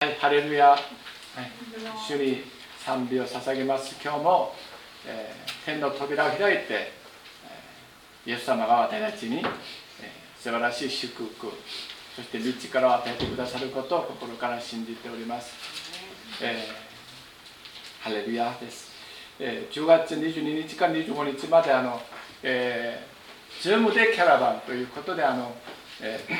はい、ハレルヤ、はい、主に賛美を捧げます。今日も、えー天の扉を開いて、えーイエス様が私たちに、えー素晴らしい祝福、そして道からを与えてくださることを心から信じております。えーハレルヤです。えー10月22日から25日まであの、えー、ズームでキャラバンということであの、えー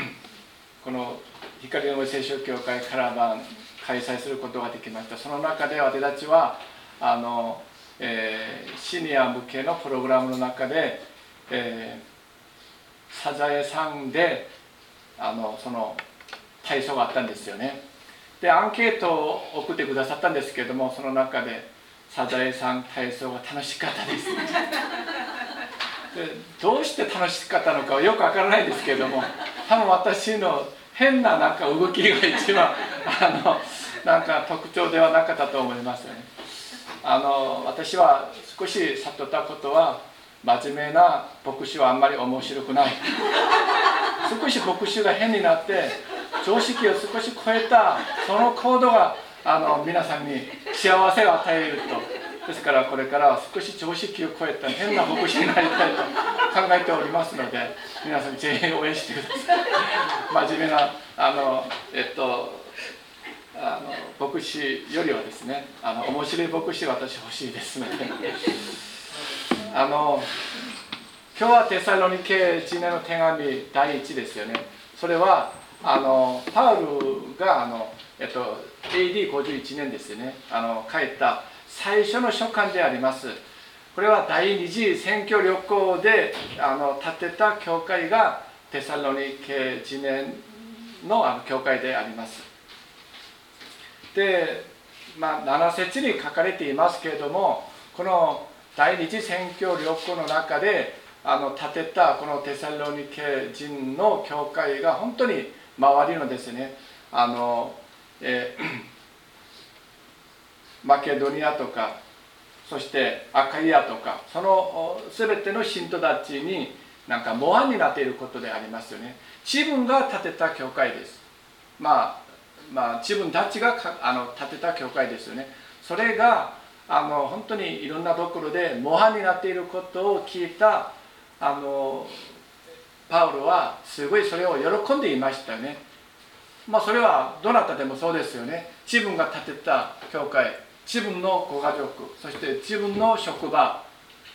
この光の聖書協会カラバン開催することができました。その中で私たちはあの、えーシニア向けのプログラムの中で、えーサザエさんであのその体操があったんですよね。でアンケートを送ってくださったんですけれどもその中でサザエさん体操が楽しかったです。でどうして楽しかったのかはよくわからないんですけれども多分私の変ななんか動きが一番 あのなんか特徴ではなかったと思いますね。あの私は少し悟ったことは真面目な牧師はあんまり面白くない。少し牧師が変になって常識を少し超えたその行動があの皆さんに幸せを与えると。ですからこれからは少し常識を超えた変な牧師になりたいと考えておりますので皆さんぜひ応援してください真面目なあのえっとあの牧師よりはですねあの面白い牧師私欲しいですので。あの今日はテサロニケ人への手紙第一ですよね。それはあのパウルがあの、えっと、AD51 年ですよね。あの書いた最初の書簡であります。これは第二次選挙旅行であの建てた教会がテサロニケ人のあの教会であります。で、まあ、7節に書かれていますけれどもこの第二次選挙旅行の中であの建てたこのテサロニケ人の教会が本当に周りのですねあの、えーマケドニアとかそしてアカイアとかその全ての信徒たちになんか模範になっていることでありますよね。自分が建てた教会です。まあまあ自分たちがあの建てた教会ですよね。それがあの本当にいろんなところで模範になっていることを聞いたあのパウロはすごいそれを喜んでいましたね。まあそれはどなたでもそうですよね。自分が建てた教会。自分のご家族そして自分の職場、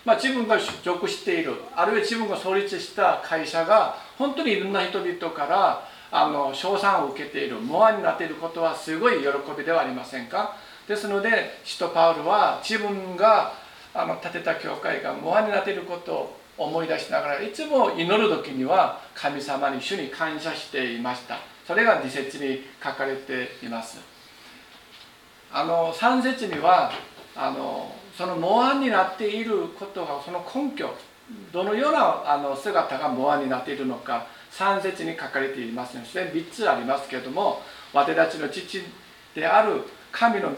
まあ、自分が属しているあるいは自分が創立した会社が本当にいろんな人々からあの称賛を受けているモアになっていることはすごい喜びではありませんか？ですので使徒パウルは自分があの建てた教会がモアになっていることを思い出しながらいつも祈る時には神様に主に感謝していました。それが2節に書かれています。あの3節にはあのその模範になっていることがその根拠どのようなあの姿が模範になっているのか3節に書かれていますねすで3つありますけれども私たちの父である神の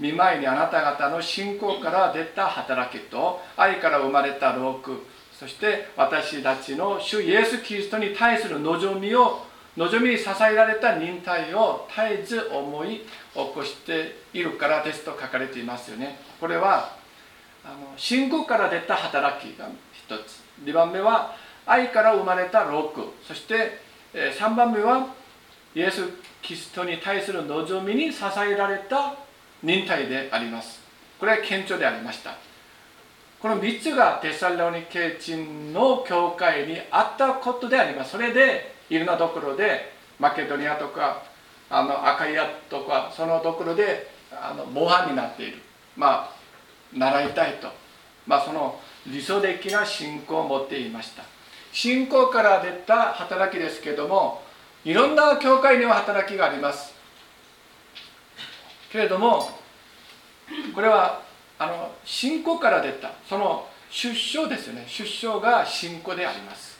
見舞いにあなた方の信仰から出た働きと愛から生まれた労苦そして私たちの主イエス・キリストに対する望みを望みに支えられた忍耐を絶えず思い起こしているからですと書かれていますよね。これはあの信仰から出た働きが一つ。2番目は愛から生まれた労苦そしてえ3番目はイエス・キリストに対する望みに支えられた忍耐であります。これは顕著でありました。この3つがテサロニケ人の教会にあったことであります。それでいろんなところでマケドニアとかあのアカイアとかそのところであの模範になっている。まあ習いたいと、まあ、その理想的な信仰を持っていました。信仰から出た働きですけどもいろんな教会には働きがあります。けれどもこれはあの信仰から出たその出生ですよね。出生が信仰であります。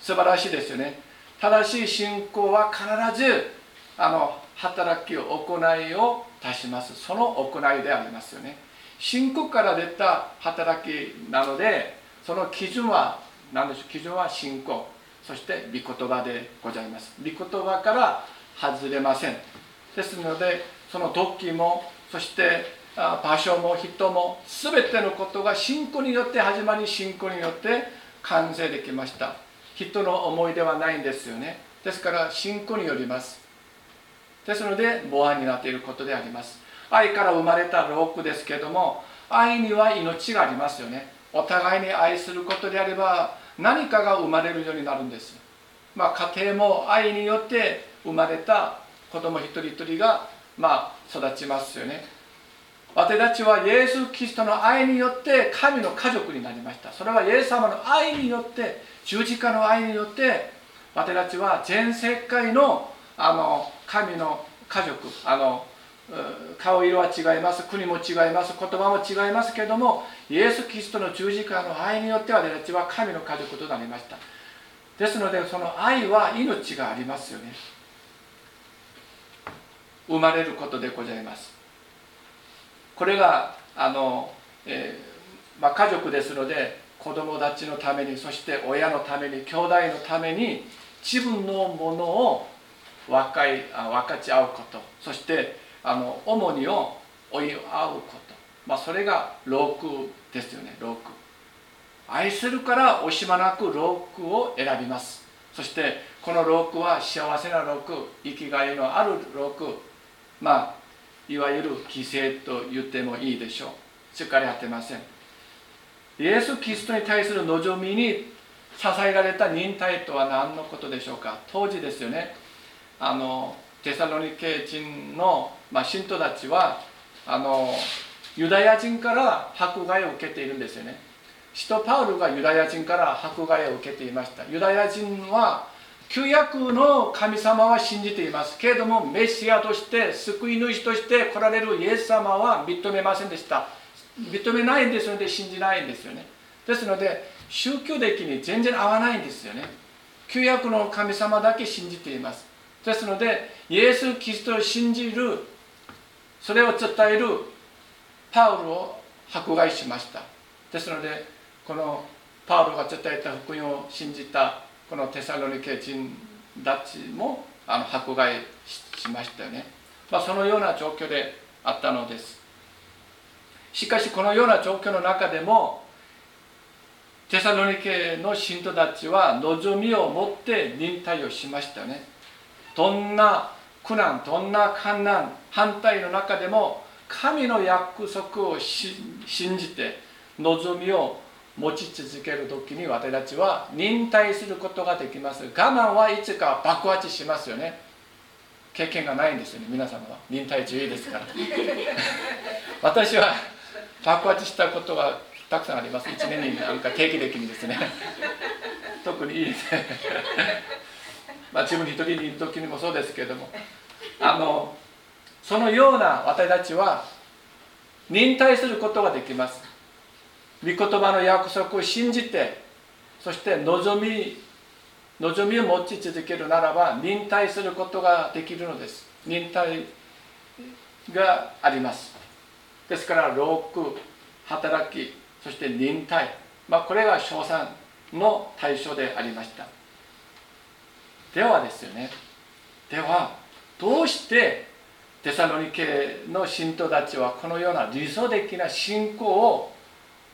素晴らしいですよね。正しい信仰は必ずあの働きを行いを出します。その行いでありますよね。信仰から出た働きなのでその基準は何でしょう？基準は信仰。そして御言葉でございます。御言葉から外れません。ですのでその時もそして場所も人も全てのことが信仰によって始まり信仰によって完成できました。人の思いではないんですよね。ですから信仰によります。ですので模範になっていることであります。愛から生まれたロークですけども愛には命がありますよね。お互いに愛することであれば何かが生まれるようになるんです。まあ家庭も愛によって生まれた子供一人一人がま育ちますよね。私たちはイエス・キリストの愛によって神の家族になりました。それはイエス様の愛によって十字架の愛によって私たちは全世界のあの神の家族あの顔色は違います国も違います言葉も違いますけれどもイエス・キリストの十字架の愛によって私たちは神の家族となりました。ですのでその愛は命がありますよね。生まれることでございます。これがあの、えー、まあ、家族ですので子供たちのためにそして親のために兄弟のために自分のものを分かい分かち合うこと。そしてあの主にを追い合うこと、まあ、それがロークですよねローク。愛するから惜しまなくロークを選びます。そしてこのロークは幸せなローク生きがいのあるローク。まあいわゆる犠牲と言ってもいいでしょう。しっかり合ってません。イエス・キリストに対する望みに支えられた忍耐とは何のことでしょうか。当時ですよね。あのテサロニケ人の、まあ、信徒たちはあのユダヤ人から迫害を受けているんですよね。使徒パウルがユダヤ人から迫害を受けていました。ユダヤ人は旧約の神様は信じています。けれどもメシアとして救い主として来られるイエス様は認めませんでした。認めないんですので信じないんですよね。ですので宗教的に全然合わないんですよね。旧約の神様だけ信じています。ですのでイエス・キリストを信じるそれを伝えるパウルを迫害しました。ですのでこのパウルが伝えた福音を信じたこのテサロニケ人たちもあの迫害しましたよね、まあ、そのような状況であったのです。しかしこのような状況の中でもテサロニケの信徒たちは望みを持って忍耐をしましたね。どんな苦難どんな困難反対の中でも神の約束を信じて望みを持ち続ける時に私たちは忍耐することができます。我慢はいつか爆発しますよね。経験がないんですよね皆様は忍耐注意ですから。私は爆発したことがたくさんあります。1年になんか定期的にですね。特にいいですね。まあ自分一人にいる時にもそうですけれどもあのそのような私たちは忍耐することができます。御言葉の約束を信じてそして望み望みを持ち続けるならば忍耐することができるのです。忍耐があります。ですから労苦働きそして忍耐、まあ、これが称賛の対象でありました。ではですよね。ではどうしてテサロニケの信徒たちはこのような理想的な信仰を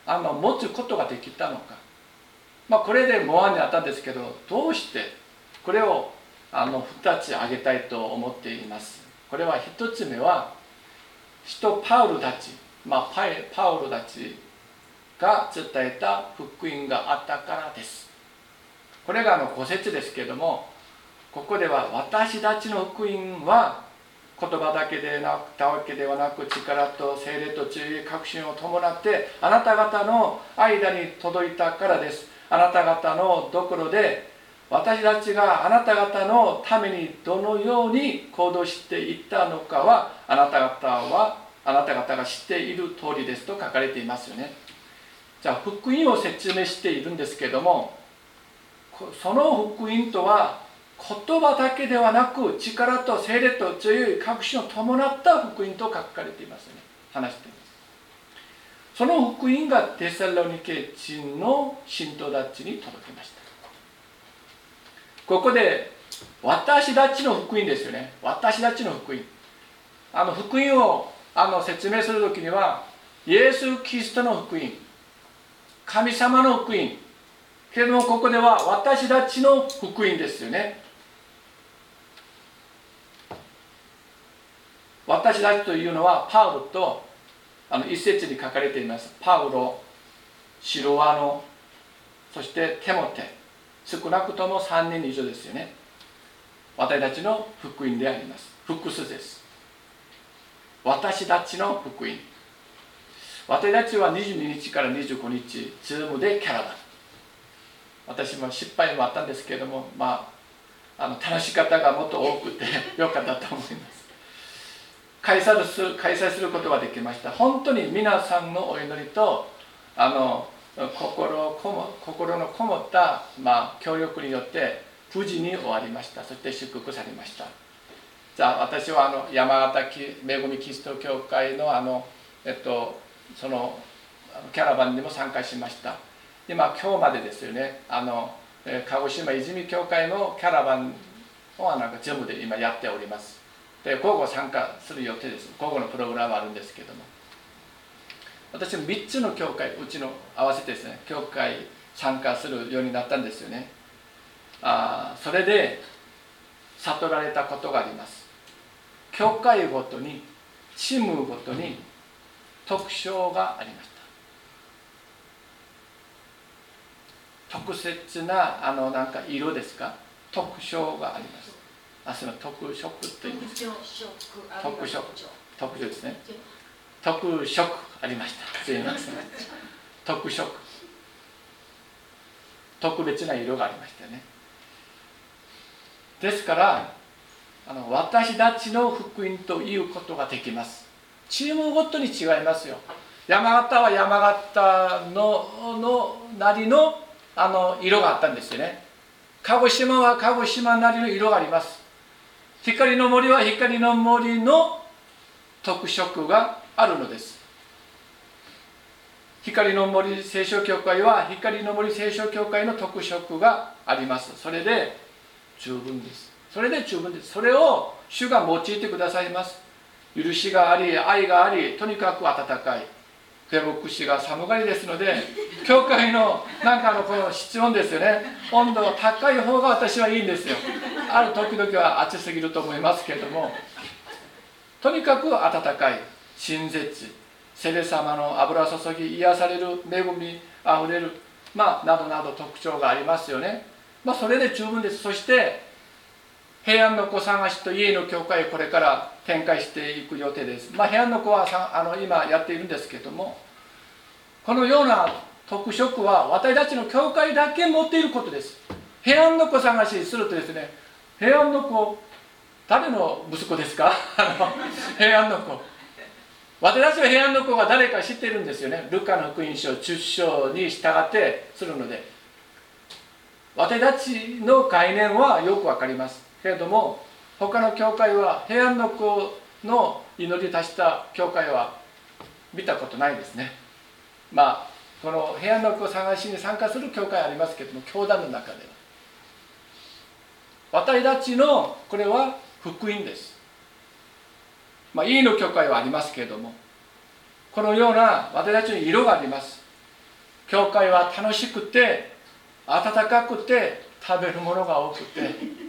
あの持つことができたのか、まあ、これでモアにあったんですけどどうしてこれをあの2つ挙げたいと思っています。これは1つ目は使徒パウルたち、まあ、パウルたちが伝えた福音があったからです。これがあの5節ですけどもここでは私たちの福音は言葉だけでなくたわけではなく力と精霊と注意確信を伴ってあなた方の間に届いたからです。あなた方のどころで私たちがあなた方のためにどのように行動していったのかはあなた方はあなた方が知っている通りですと書かれていますよね。じゃあ福音を説明しているんですけどもその福音とは言葉だけではなく力と精霊と強い確信を伴った福音と書かれていますね。話しています。その福音がテサロニケ人の信徒たちに届きました。ここで私たちの福音ですよね。私たちの福音。あの福音をあの説明する時にはイエス・キリストの福音。神様の福音。けれどもここでは私たちの福音ですよね。私たちというのはパウロとあの一節に書かれています。パウロシロアノそしてテモテ。少なくとも3人以上ですよね。私たちの福音であります。複数です。私たちの福音。私たちは22日から25日ズームでキャラバン私も失敗もあったんですけれどもまああの楽し方がもっと多くてよかったと思います。開催する開催することができました。本当に皆さんのお祈りとあの心こも心のこもった、まあ、協力によって無事に終わりました。そして祝福されました。じゃあ私はあの山形恵みキリスト教会のあの、えっと、そのキャラバンにも参加しました。今今日までですよね。あの鹿児島泉教会のキャラバンをなんか全部で今やっております。で午後参加する予定です。午後のプログラムあるんですけども。私も3つの教会うちの合わせてですね教会参加するようになったんですよね。あそれで悟られたことがあります。教会ごとにチームごとに特徴がありました。特別なあのなんか色ですか？特徴があります。あその特色という特色。特徴。ですね。特色ありました。すいません。特色。特別な色がありましたね。ですからあの私たちの福音ということができます。チームごとに違いますよ。山形は山形ののなりのあの色があったんですよね。鹿児島は鹿児島なりの色があります光の森は光の森の特色があるのです。光の森聖書協会は光の森聖書協会の特色があります。それで十分です。それで十分です。それを主が用いてくださいます。許しがあり愛がありとにかく温かい。ペボクシが寒がりですので 教会のなんかのこの室温ですよね。温度が高い方が私はいいんですよ。ある時々は暑すぎると思いますけれども。とにかく温かい親切セレ様の油注ぎ癒される恵みあふれるまあなどなど特徴がありますよね。まあそれで十分です。そして平安の子探しと家の教会をこれから展開していく予定です。まあ、平安の子はさあの今やっているんですけどもこのような特色は私たちの教会だけ持っていることです。平安の子探しするとですね平安の子誰の息子ですか？平安の子。私たちは平安の子が誰か知ってるんですよね。ルカの福音書10章に従ってするので。私たちの概念はよくわかります。けれども他の教会は平安の子の祈り足した教会は見たことないですね。まあこの平安の子探しに参加する教会ありますけども教団の中では。私たちのこれは福音です。まあいいの教会はありますけれどもこのような私たちに色があります。教会は楽しくて暖かくて食べるものが多くて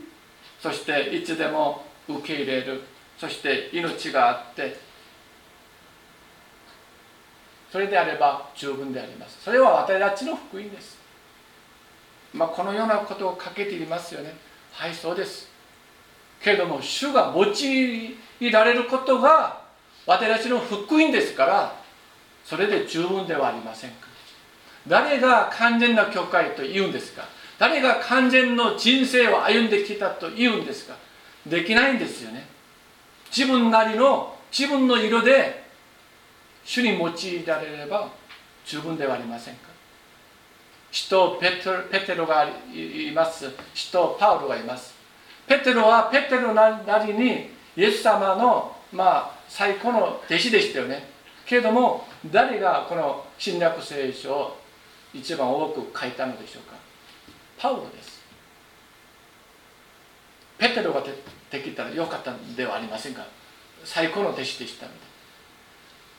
そしていつでも受け入れる。そして命があってそれであれば十分であります。それは私たちの福音です。まあこのようなことをかけていますよね。はいそうです。けれども主が用いられることが私たちの福音ですからそれで十分ではありませんか。誰が完全な教会と言うんですか。誰が完全の人生を歩んできたと言うんですか？できないんですよね。自分なりの自分の色で主に用いられれば十分ではありませんか？使徒ペテロがいます。使徒パウロがいます。ペテロはペテロなりにイエス様のまあ最高の弟子でしたよね。けれども誰がこの侵略聖書を一番多く書いたのでしょうか？パウロです。ペテロができたらよかったんではありませんか？最高の弟子でしたので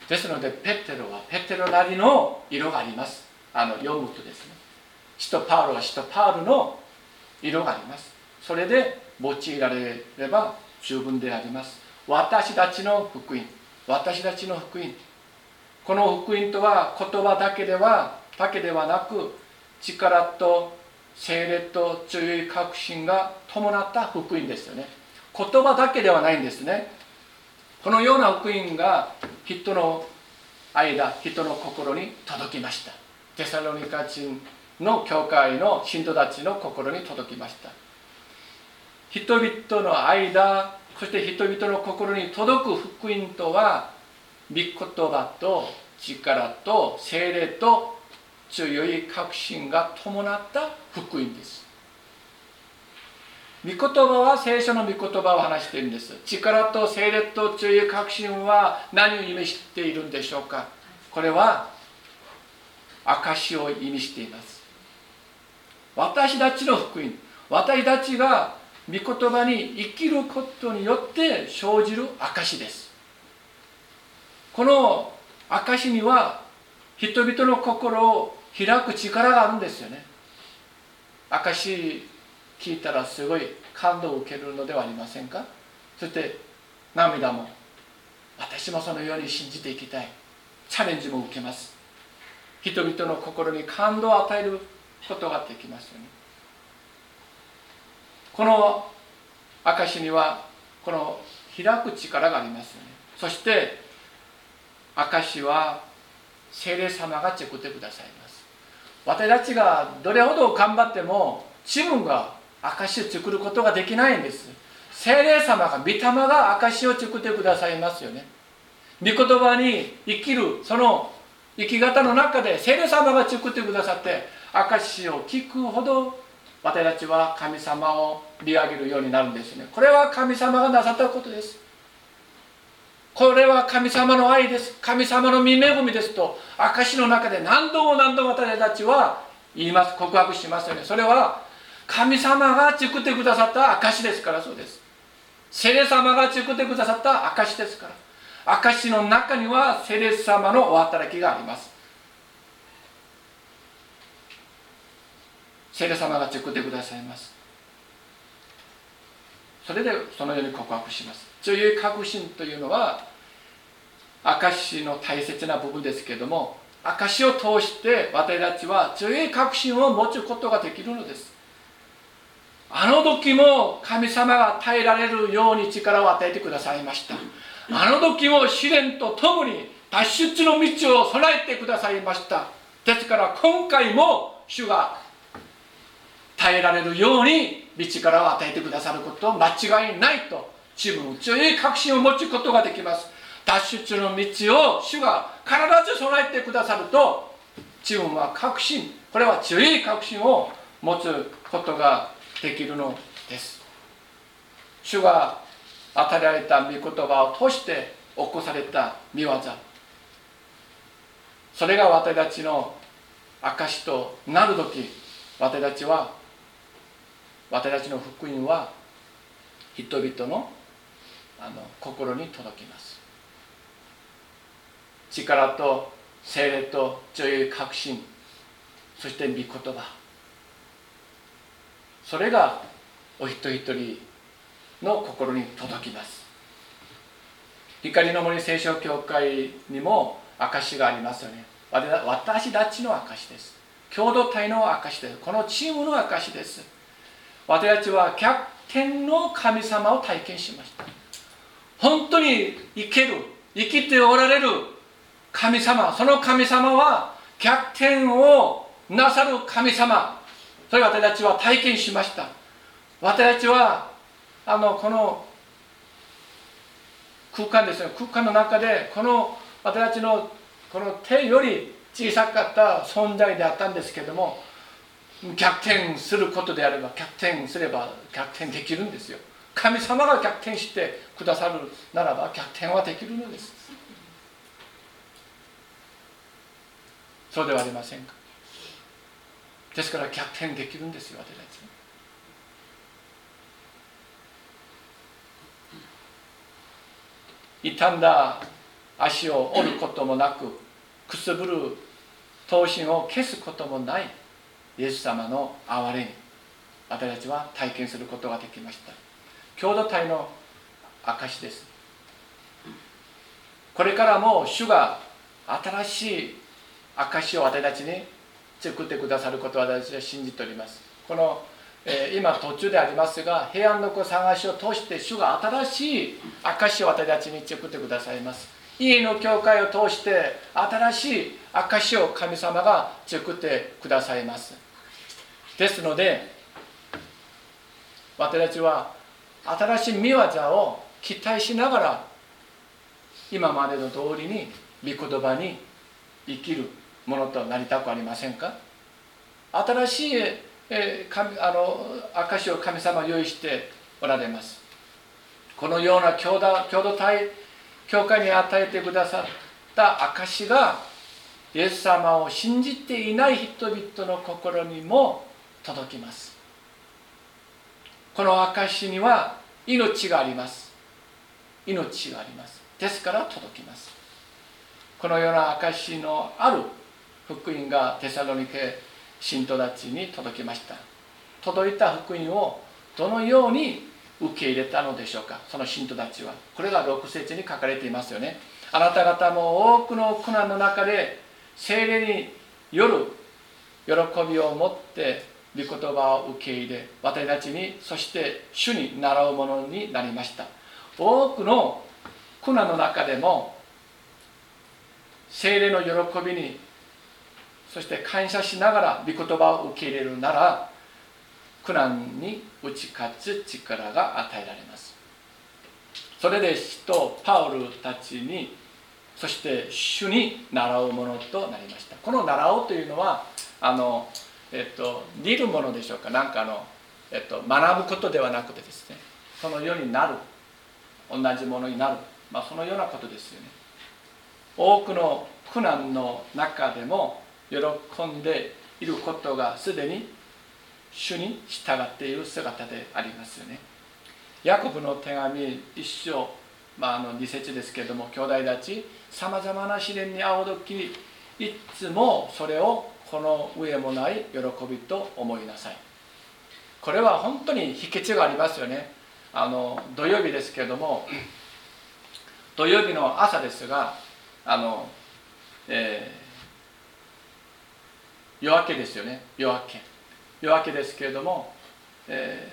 ですのでペテロはペテロなりの色があります。あの読むとですね。使徒パウロは使徒パウロの色があります。それで用いられれば十分であります。私たちの福音。私たちの福音。この福音とは言葉だけではだけではなく力と精霊と強い確信が伴った福音ですよね。言葉だけではないんですね。このような福音が人の間人の心に届きました。テサロニカ人の教会の信徒たちの心に届きました。人々の間そして人々の心に届く福音とは御言葉と力と精霊と強い確信が伴った福音です。御言葉は聖書の御言葉を話しているんです。力と精霊と強い確信は何を意味しているんでしょうか。これは証を意味しています。私たちの福音私たちが御言葉に生きることによって生じる証です。この証には人々の心を開く力があるんですよね。証聞いたらすごい感動を受けるのではありませんか？そして涙も私もそのように信じていきたい。チャレンジも受けます。人々の心に感動を与えることができますよね。この証にはこの開く力がありますよね。そして証は聖霊様が作ってくださいます。私たちがどれほど頑張っても自分が証を作ることができないんです。聖霊様が御霊が証を作ってくださいますよね。御言葉に生きるその生き方の中で聖霊様が作ってくださって証を聞くほど私たちは神様を見上げるようになるんですね。これは神様がなさったことです。これは神様の愛です。神様の御恵みですと証の中で何度も何度も私たちは言います。告白しますよね。それは神様が作ってくださった証ですからそうです。聖霊様が作ってくださった証ですから。証の中には聖霊様のお働きがあります。聖霊様が作ってくださいます。それでそのように告白します。そういう確信というのは証の大切な部分ですけれども証を通して私たちは強い確信を持つことができるのです。あの時も神様が耐えられるように力を与えてくださいました。あの時も試練とともに脱出の道を備えてくださいました。ですから今回も主が耐えられるように道からを与えてくださること間違いないと自分強い確信を持つことができます。脱出の道を主が必ず備えてくださると自分は確信。これは強い確信を持つことができるのです。主が与えられた御言葉を通して起こされた見業。それが私たちの証となる時私たちは私たちの福音は人々のあの心に届きます。力と精霊と強い確信そして御言葉。それがお一人一人の心に届きます。光の森聖書協会にも証がありますよね。私たちの証です。共同体の証です。このチームの証です。私たちは逆転の神様を体験しました。本当に生ける生きておられる神様その神様は逆転をなさる神様。それを私たちは体験しました。私たちはあのこの空間ですね空間の中でこの私たちのこの手より小さかった存在であったんですけども逆転することであれば逆転すれば逆転できるんですよ。神様が逆転してくださるならば逆転はできるのです。そうではありませんか。ですから逆転できるんですよ私たち。傷んだ足を折ることもなくくすぶる刀身を消すこともない。イエス様の憐れに私たちは体験することができました。共同体の証です。これからも主が新しい証を私たちに作ってくださることを私は信じております。この、えー、今途中でありますが平安の子探しを通して主が新しい証を私たちに作ってくださいます。家の教会を通して新しい証を神様が作ってくださいます。ですので私たちは新しい見業を期待しながら今までの通りに御言葉に生きるものとなりたくありませんか？新しい、え神あの証を神様用意しておられます。このような共同体教会に与えてくださった証がイエス様を信じていない人々の心にも届きます。この証には命があります。命があります。ですから届きます。このような証のある福音がテサロニケ信徒たちに届きました。届いた福音をどのように受け入れたのでしょうか？その信徒たちは。これが6節に書かれていますよね。あなた方も多くの苦難の中で精霊による喜びを持って御言葉を受け入れ私たちにそして主に習うものになりました。多くの苦難の中でも精霊の喜びにそして感謝しながら御言葉を受け入れるなら苦難に打ち勝つ力が与えられます。それで使徒パウルたちにそして主に習うものとなりました。この習うというのはあのえっと似るものでしょうか。何かの、えっと、学ぶことではなくてですねそのようになる同じものになる、まあ、そのようなことですよね。多くの苦難の中でも喜んでいることがすでに主に従っている姿でありますよね。ヤコブの手紙一章、まあ、あの2節ですけれども兄弟たちさまざまな試練にあおどきいつもそれをこの上もない喜びと思いなさい。これは本当に秘訣がありますよね。あの土曜日ですけれども土曜日の朝ですがあの、えー、夜明けですよね。夜明け。夜明けですけれども、え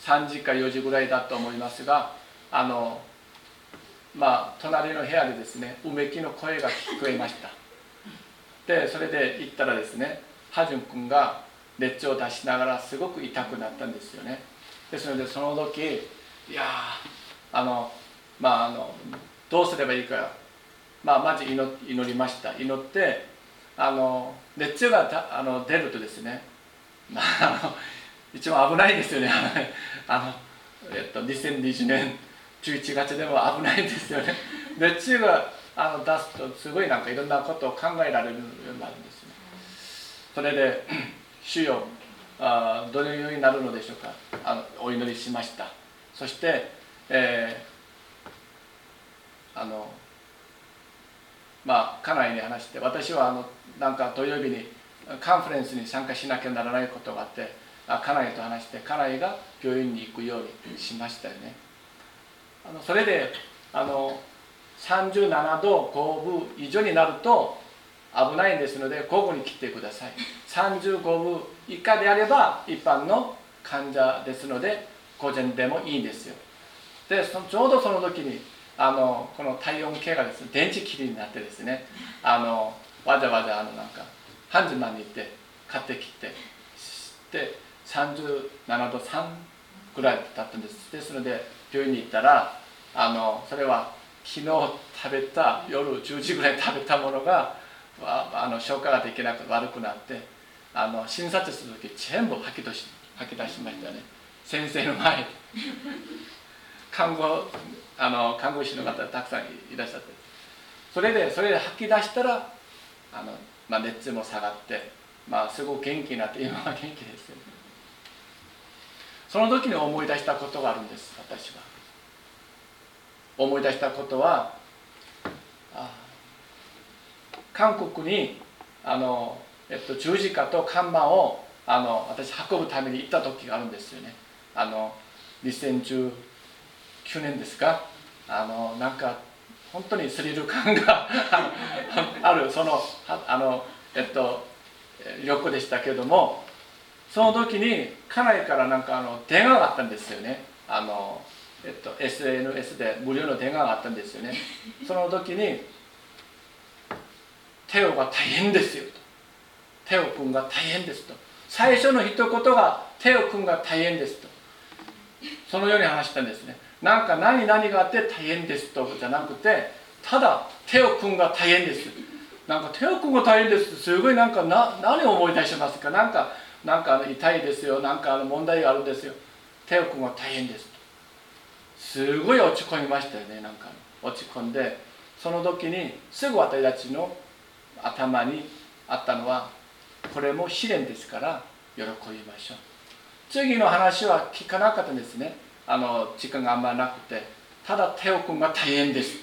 ー、3時か4時ぐらいだと思いますがあのまあ隣の部屋でですねうめきの声が聞こえました。でそれで行ったらですねハジュン君が熱を出しながらすごく痛くなったんですよね。ですのでその時いやあのまああのどうすればいいかまあまず祈りました。祈ってあの熱中がたあの出るとですね、ま あ、一番危ないですよね。あの、えっと、2020年11月でも危ないですよね。熱中があの出すとすごいなんかいろんなことを考えられるようになるんですよそれで「主よあどのようになるのでしょうか。あのお祈りしました。そして、えー、あのまあ家内に話して私はあのなんか土曜日にカンファレンスに参加しなきゃならないことがあって家内と話して家内が病院に行くようにしましたよね。あのそれであの37度5分以上になると危ないんですので午後に来てください。35分以下であれば一般の患者ですので午前でもいいんですよ。でちょうどその時にあのこの体温計がですね電池切りになってですねあのわざわざあのなんかハンズマンに行って買ってきてで37度3ぐらいだったんです。ですので病院に行ったらあのそれは昨日食べた夜10時ぐらい食べたものがあの消化ができなく悪くなってあの診察する時全部吐き出し吐き出しましたね。先生の前 看護あの看護師の方たくさんいらっしゃって。それでそれで吐き出したらあの、まあ、熱も下がって、まあ、すごく元気になって今は元気ですよ、その時に思い出したことがあるんです私は。思い出したことは韓国にあの、えっと、十字架と看板をあの私運ぶために行った時があるんですよね。あの2019年ですか？あのなんか本当にスリル感が あるそのあのえっと旅行でしたけどもその時に家内からなんかあの電話があったんですよね。あの、えっと、SNS で無料の電話があったんですよね。その時に「テオが大変ですよ」と「テオ君が大変です」と。最初の一言が「テオ君が大変です」と。そのように話したんですね。なんか何々があって大変ですとじゃなくてただテオ君が大変です。なんかテオ君が大変です。すごいなんかな何を思い出しますか？なんかなんか痛いですよ。なんか問題があるんですよ。テオ君が大変ですすごい落ち込みましたよね。なんか落ち込んでその時にすぐ私たちの頭にあったのはこれも試練ですから喜びましょう。次の話は聞かなかったんですね。あの時間があんまりなくてただテオ君が大変です。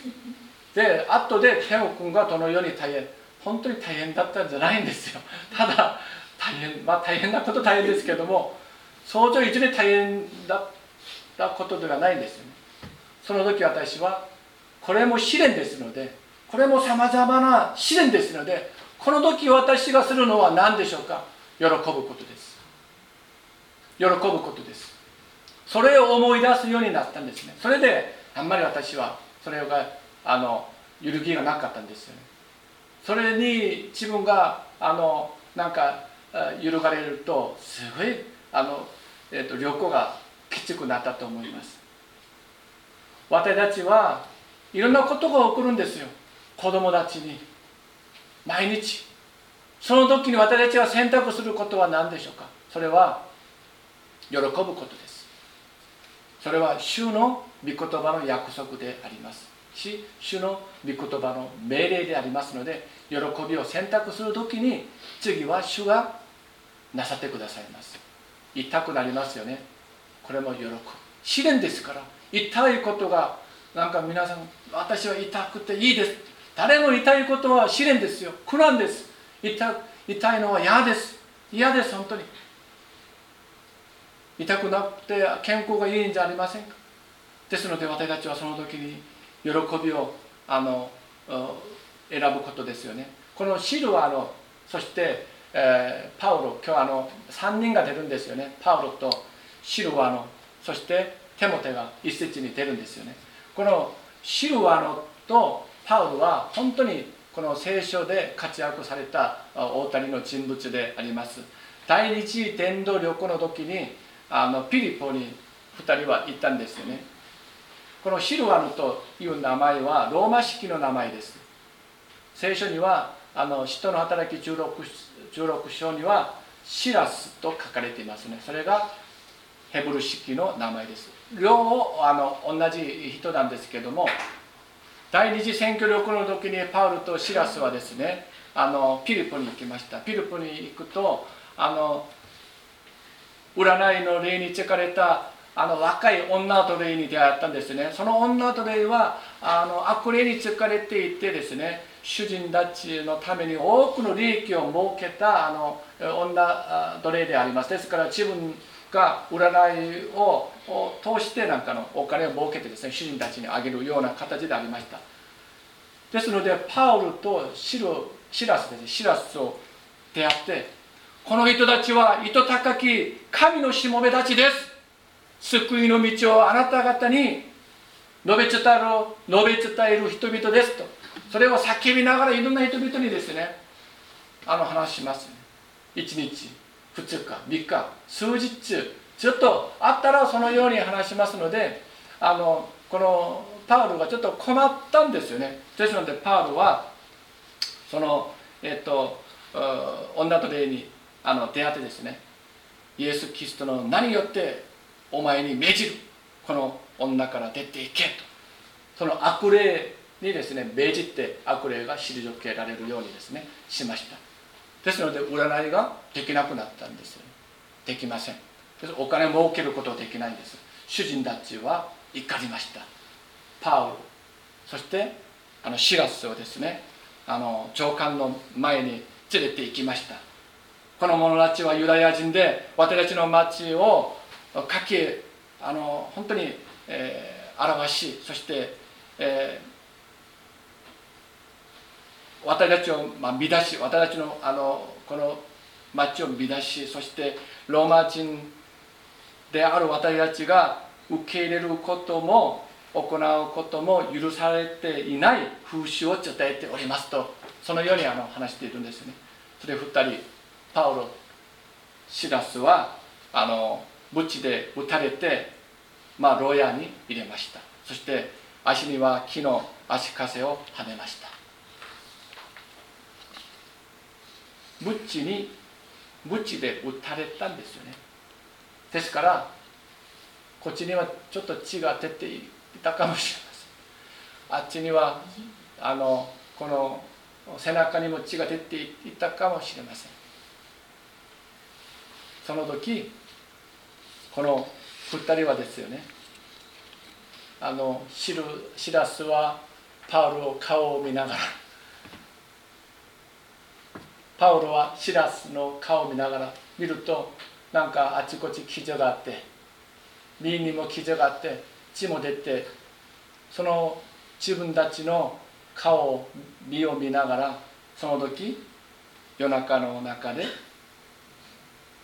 で後でテオ君がどのように大変本当に大変だったんじゃないんですよ。ただ大変まあ大変なこと大変ですけども相乗一で大変だったことではないんですよね。その時私はこれも試練ですのでこれもさまざまな試練ですのでこの時私がするのは何でしょうか？喜ぶことです。喜ぶことです。それを思い出すようになったんですね。それであんまり私はそれがあの揺るぎがなかったんですよね。それに自分があのなんか揺るがれるとすごいあの、えーと、旅行がきつくなったと思います。私たちはいろんなことが起こるんですよ。子供たちに。毎日。その時に私たちは選択することは何でしょうか？それは喜ぶことです。それは主の御言葉の約束であります。し主の御言葉の命令でありますので喜びを選択する時に次は主がなさってくださいます。痛くなりますよね。これも喜ぶ試練ですから。痛いことがなんか皆さん私は痛くていいです。誰も痛いことは試練ですよ。苦難です。痛痛いのは嫌です。嫌です本当に。痛くなくて健康がいいんじゃありませんか？ですので私たちはその時に喜びをあの選ぶことですよね。このシルワのそして、えー、パウロ今日あの3人が出るんですよね。パウロとシルワのそしてテモテが一節に出るんですよね。このシルワのとパウロは本当にこの聖書で活躍された大谷の人物であります。第二次伝道旅行の時にあのピリポに2人は行ったんですよね。このシルワヌという名前はローマ式の名前です。聖書にはあの使徒の働き 16, 16章にはシラスと書かれていますね。それがヘブル式の名前です。両方あの同じ人なんですけども第二次選挙旅行の時にパウルとシラスはですねあのピリポに行きました。ピリポに行くとあの占いの霊にかれたあの若い女と霊に出会ったんですね。その女と霊はあの悪霊に疲れていてですね主人たちのために多くの利益を設けたあの女奴隷であります。ですから自分が占いを通してなんかのお金を設けてですね主人たちにあげるような形でありました。ですのでパウルとシロシラスですね。シラスと出会ってこの人たちは糸高き神のしもべたちです。救いの道をあなた方に述べ伝える述べ伝える人々ですと。それを叫びながらいろんな人々にですねあの話します、ね、1日2日3日数日中ちょっとあったらそのように話しますのであのこのパウロがちょっと困ったんですよね。ですのでパウロはそのえっ、と女と霊にあの出会ってですね。イエス・キリストの何によってお前に命じる。この女から出ていけと。その悪霊にですね命じて悪霊が退けられるようにですねしました。ですので占いができなくなったんです、できません。お金儲けることはできないんです。主人たちは怒りました。パウロそしてあのシラスをですねあの長官の前に連れて行きました。この者たちはユダヤ人で私たちの町をかけあの本当に、えー、表しそして、えー、私たちを、まあ、乱し私たちのあのこの町を乱しそしてローマ人である私たちが受け入れることも行うことも許されていない風習を伝えておりますとそのようにあの話しているんですね。それ2人パウロシラスはあのブチで撃たれて、まあ、牢屋に入れました。そして足には木の足かせをはめました。ブチにブチで撃たれたんですよね。ですからこっちにはちょっと血が出ていたかもしれません。あっちにはあのこの背中にも血が出ていたかもしれません。その時この2人はですよね。あのシルシラスはパウロを顔を見ながら。パウロはシラスの顔を見ながら見るとなんかあちこち傷があって身にも傷があって血も出てその自分たちの顔を身を見ながらその時夜中の中で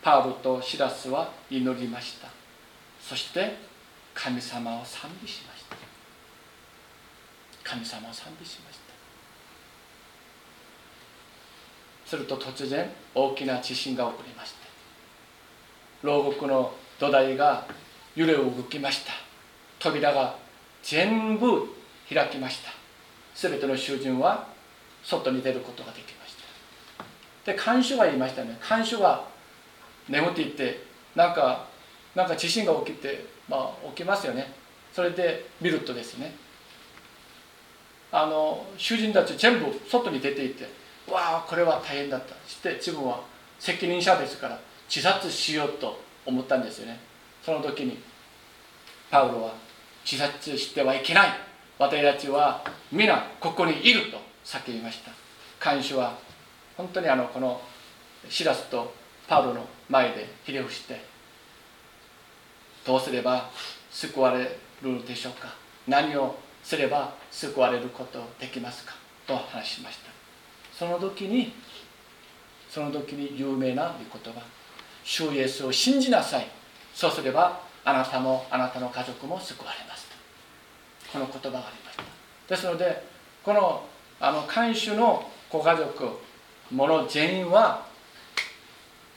パウロとシラスは祈りました。そして神様を賛美しました。神様を賛美しました。すると突然大きな地震が起こりました。牢獄の土台が揺れ動きました。扉が全部開きました。全ての囚人は外に出ることができました。で看守が言いましたね。看守が眠っていってなんかなんか地震が起きてまあ起きますよね。それで見るとですね。あの囚人たち全部外に出ていってわあこれは大変だった。して自分は責任者ですから自殺しようと思ったんですよね。その時にパウロは自殺してはいけない。私たちは皆ここにいると叫びました。看守は本当にあのこのシラスとパウロの前でひれ伏してどうすれば救われるでしょうか？何をすれば救われることできますか？と話しました。その時にその時に有名な言葉。主イエスを信じなさい。そうすればあなたもあなたの家族も救われますと。この言葉がありました。ですのでこのあの看守のご家族者全員は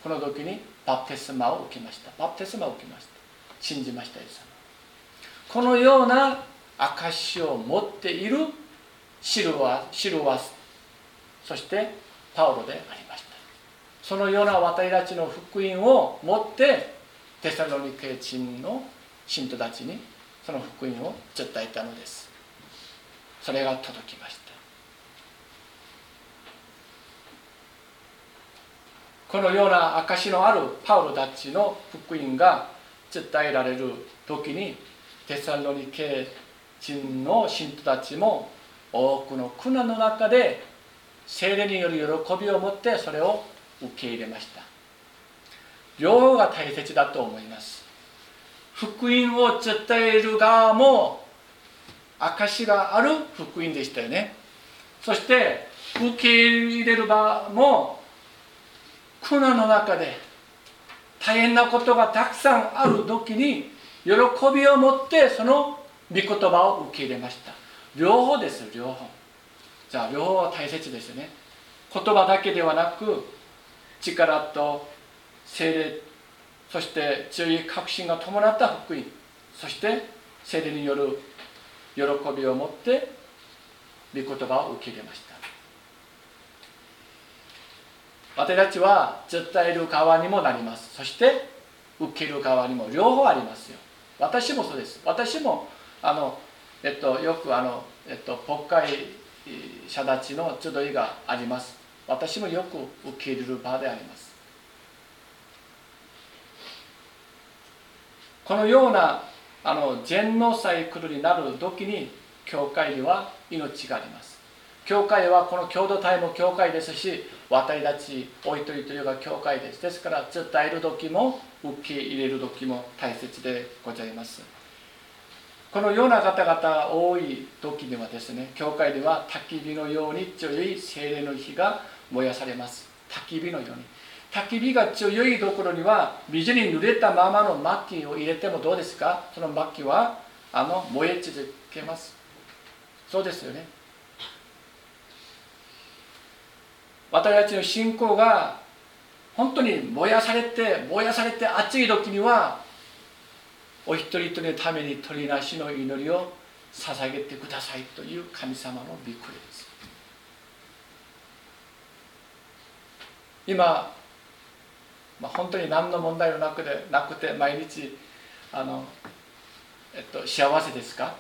この時にバプテスマを受けました。バプテスマを受けました。信じましたイエス様。このような証を持っているシルワシルワスそしてパウロでありました。そのような私たちの福音を持ってテサロニケ人の信徒たちにその福音を伝えたのです。それが届きました。このような証のあるパウロたちの福音が伝えられる時にテサロニケ人の信徒たちも多くの苦難の中で精霊による喜びを持ってそれを受け入れました。両方が大切だと思います。福音を伝える側も証がある福音でしたよね。そして受け入れる側も苦難の中で大変なことがたくさんある時に喜びを持ってその御言葉を受け入れました。両方です両方。じゃあ両方は大切ですよね。言葉だけではなく力と精霊そして強い確信が伴った福音そして精霊による喜びを持って御言葉を受け入れました。私たちは伝える側にもなります。そして受ける側にも両方ありますよ。私もそうです。私もあの、えっと、よくあの、えっと、国会者たちの集いがあります。私もよく受け入れる場であります。このようなあの禅のサイクルになる時に教会には命があります。教会はこの共同体も教会ですし私たちお一人というが教会です。ですから伝える時も受け入れる時も大切でございます。このような方々多い時にはですね教会では焚き火のように強い精霊の火が燃やされます。焚き火のように。焚き火が強いところには水に濡れたままの薪を入れてもどうですか？その薪はあの燃え続けます。そうですよね。私たちの信仰が本当に燃やされて燃やされて熱い時にはお一人一人のために鳥なしの祈りを捧げてくださいという神様の御声です。今、まあ、本当に何の問題もなくでなくて毎日あの、えっと、幸せですか？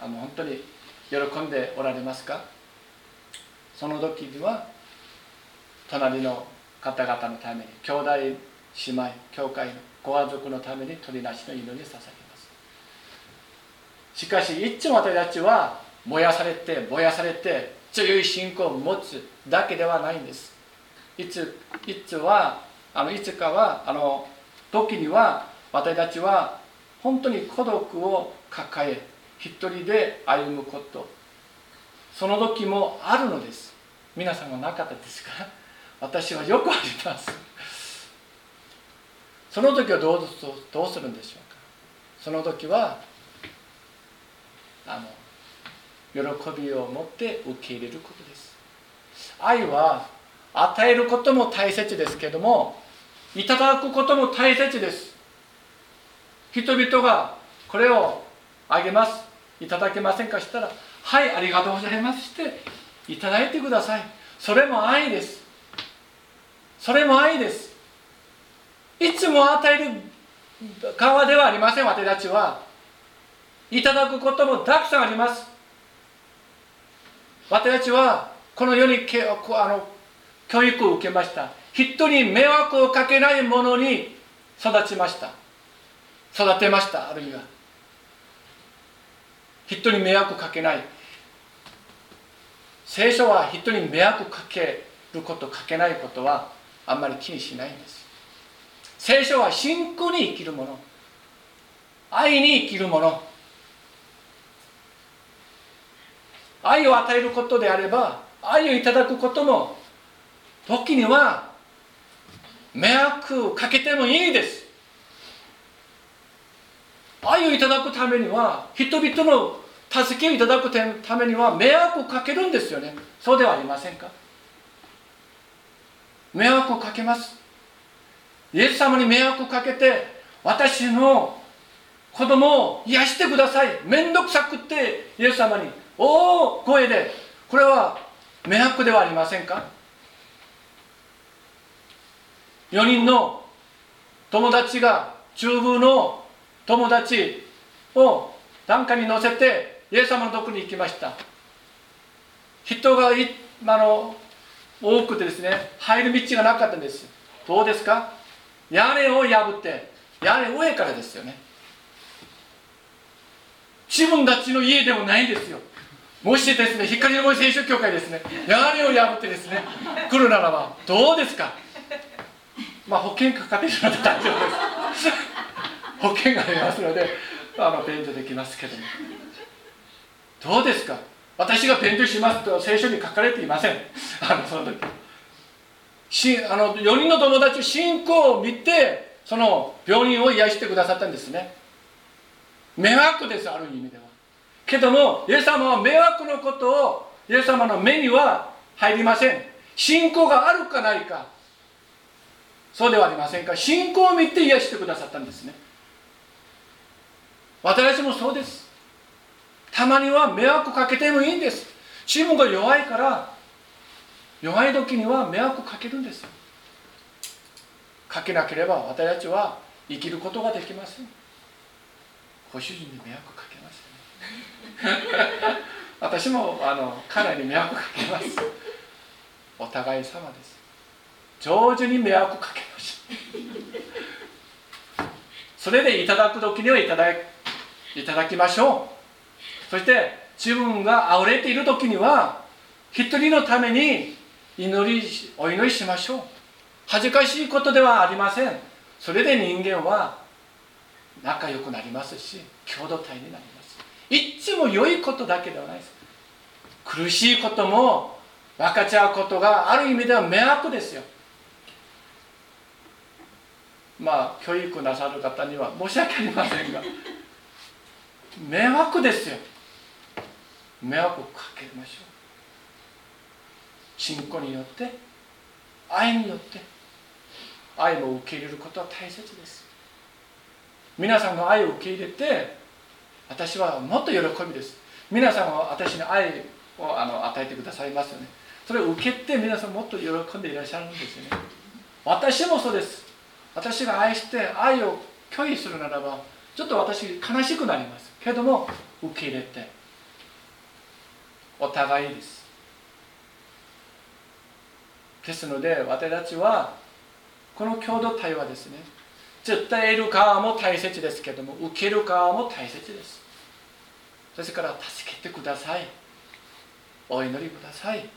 あの本当に喜んでおられますか？その時には隣の方々のために兄弟姉妹教会のご家族のために取りなしの祈りを捧げます。しかしいつも私たちは燃やされて燃やされて強い信仰を持つだけではないんです。いついつはあのいつかはあの時には私たちは本当に孤独を抱え一人で歩むこと。その時もあるのです。皆さんもなかったですか？ら私はよくあります。その時はどうどうするんでしょうか。その時はあの喜びを持って受け入れることです。愛は与えることも大切ですけどもいただくことも大切です。人々がこれをあげます。いただけませんかしたらはいありがとうございます。していただいてください。それも愛です。それも愛です。いつも与える側ではありません。私たちは。いただくこともたくさんあります。私たちはこの世にけあの教育を受けました。人に迷惑をかけないものに育ちました。育てましたあるいは。人に迷惑かけない。聖書は人に迷惑かけることかけないことはあんまり気にしないんです。聖書は信仰に生きるもの。愛に生きるもの。愛を与えることであれば愛をいただくことも時には迷惑をかけてもいいです。愛をいただくためには人々の助けをいただくためには迷惑をかけるんですよね。そうではありませんか？迷惑をかけます。イエス様に迷惑をかけて私の子供を癒してください。面倒くさくってイエス様に。大声で。これは迷惑ではありませんか？4人の友達が中部の友達を檀家に乗せてイエス様のとこに行きました。人がいあの多くてですね入る道がなかったんです。どうですか？屋根を破って屋根上からですよね。自分たちの家でもないんですよ。もしですね光の森聖書協会ですね屋根を破ってですね来るならばどうですか？まあ保険かかってしまって大丈夫です。保険がありますのであの弁助できますけども。どうですか？私が弁助しますと聖書に書かれていません。あのその時。しあの4人の友達信仰を見てその病人を癒してくださったんですね。迷惑ですある意味では。けどもイエス様は迷惑のことをイエス様の目には入りません。信仰があるかないかそうではありませんか。信仰を見て癒してくださったんですね。私もそうです。たまには迷惑かけてもいいんです。チームが弱いから弱い時には迷惑かけるんです。かけなければ私たちは生きることができません。ご主人に迷惑かけません。私もあの彼に迷惑かけます。お互い様です。上手に迷惑かけましょうそれでいただく時にはいただいただきましょう。そして自分が溢れている時には一人のために祈りお祈りしましょう。恥ずかしいことではありません。それで人間は仲良くなりますし共同体になります。いつも良いことだけではないです。苦しいことも分かち合うことがある意味では迷惑ですよ。まあ教育なさる方には申し訳ありませんが 迷惑ですよ。迷惑をかけましょう。信仰によって愛によって愛を受け入れることは大切です。皆さんが愛を受け入れて私はもっと喜びです。皆さんは私に愛をあの与えてくださいますよね。それを受けて皆さんもっと喜んでいらっしゃるんですよね。私もそうです。私が愛して愛を拒否するならばちょっと私悲しくなります。けども受け入れてお互いです。ですので私たちはこの共同体はですね。絶対得る側も大切ですけども受ける側も大切です。ですから助けてください。お祈りください。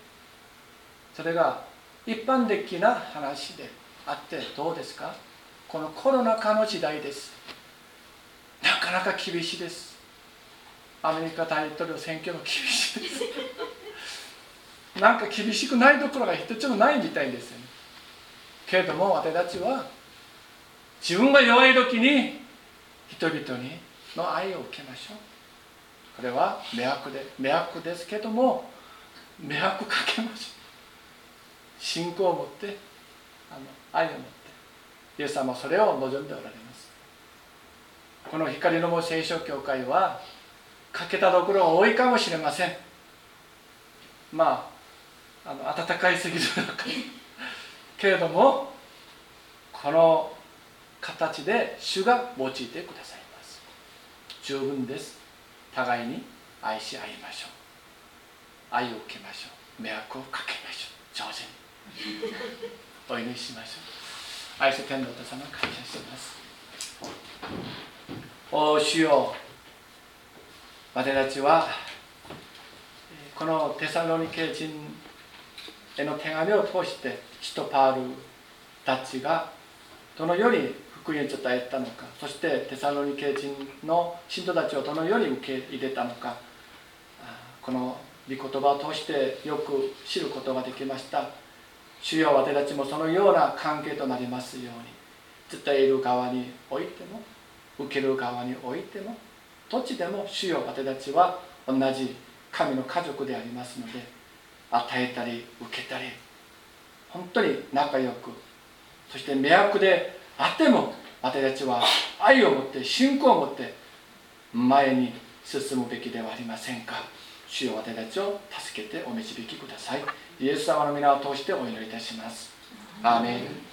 それが一般的な話であってどうですか？このコロナ禍の時代です。なかなか厳しいです。アメリカ大統領選挙も厳しい。で すなんか厳しくないところが一つもないみたいですよね。けれども私たちは自分が弱い時に人々にの愛を受けましょう。これは迷惑で迷惑ですけども迷惑かけましょう。信仰を持ってあの愛を持って。イエス様はそれを望んでおられます。この光のも聖書教会は欠けたところ多いかもしれません。まああの暖かいすぎる中けれどもこの形で主が用いてくださいます。十分です。互いに愛し合いましょう。愛を受けましょう。迷惑をかけましょう。上手に。お祈りしましょう。愛す天皇と様感謝します。お主よ。私たちはこのテサロニケ人への手紙を通して使徒パールたちがどのように福音を伝えたのかそしてテサロニケ人の信徒たちをどのように受け入れたのかこの御言葉を通してよく知ることができました。主よ私たちもそのような関係となりますように伝える側においても受ける側においてもどっちでも主よ私たちは同じ神の家族でありますので与えたり受けたり本当に仲良くそして迷惑であっても私たちは愛を持って信仰を持って前に進むべきではありませんか。主よ私たちを助けてお導きください。イエス様の皆を通してお祈りいたします。アーメン。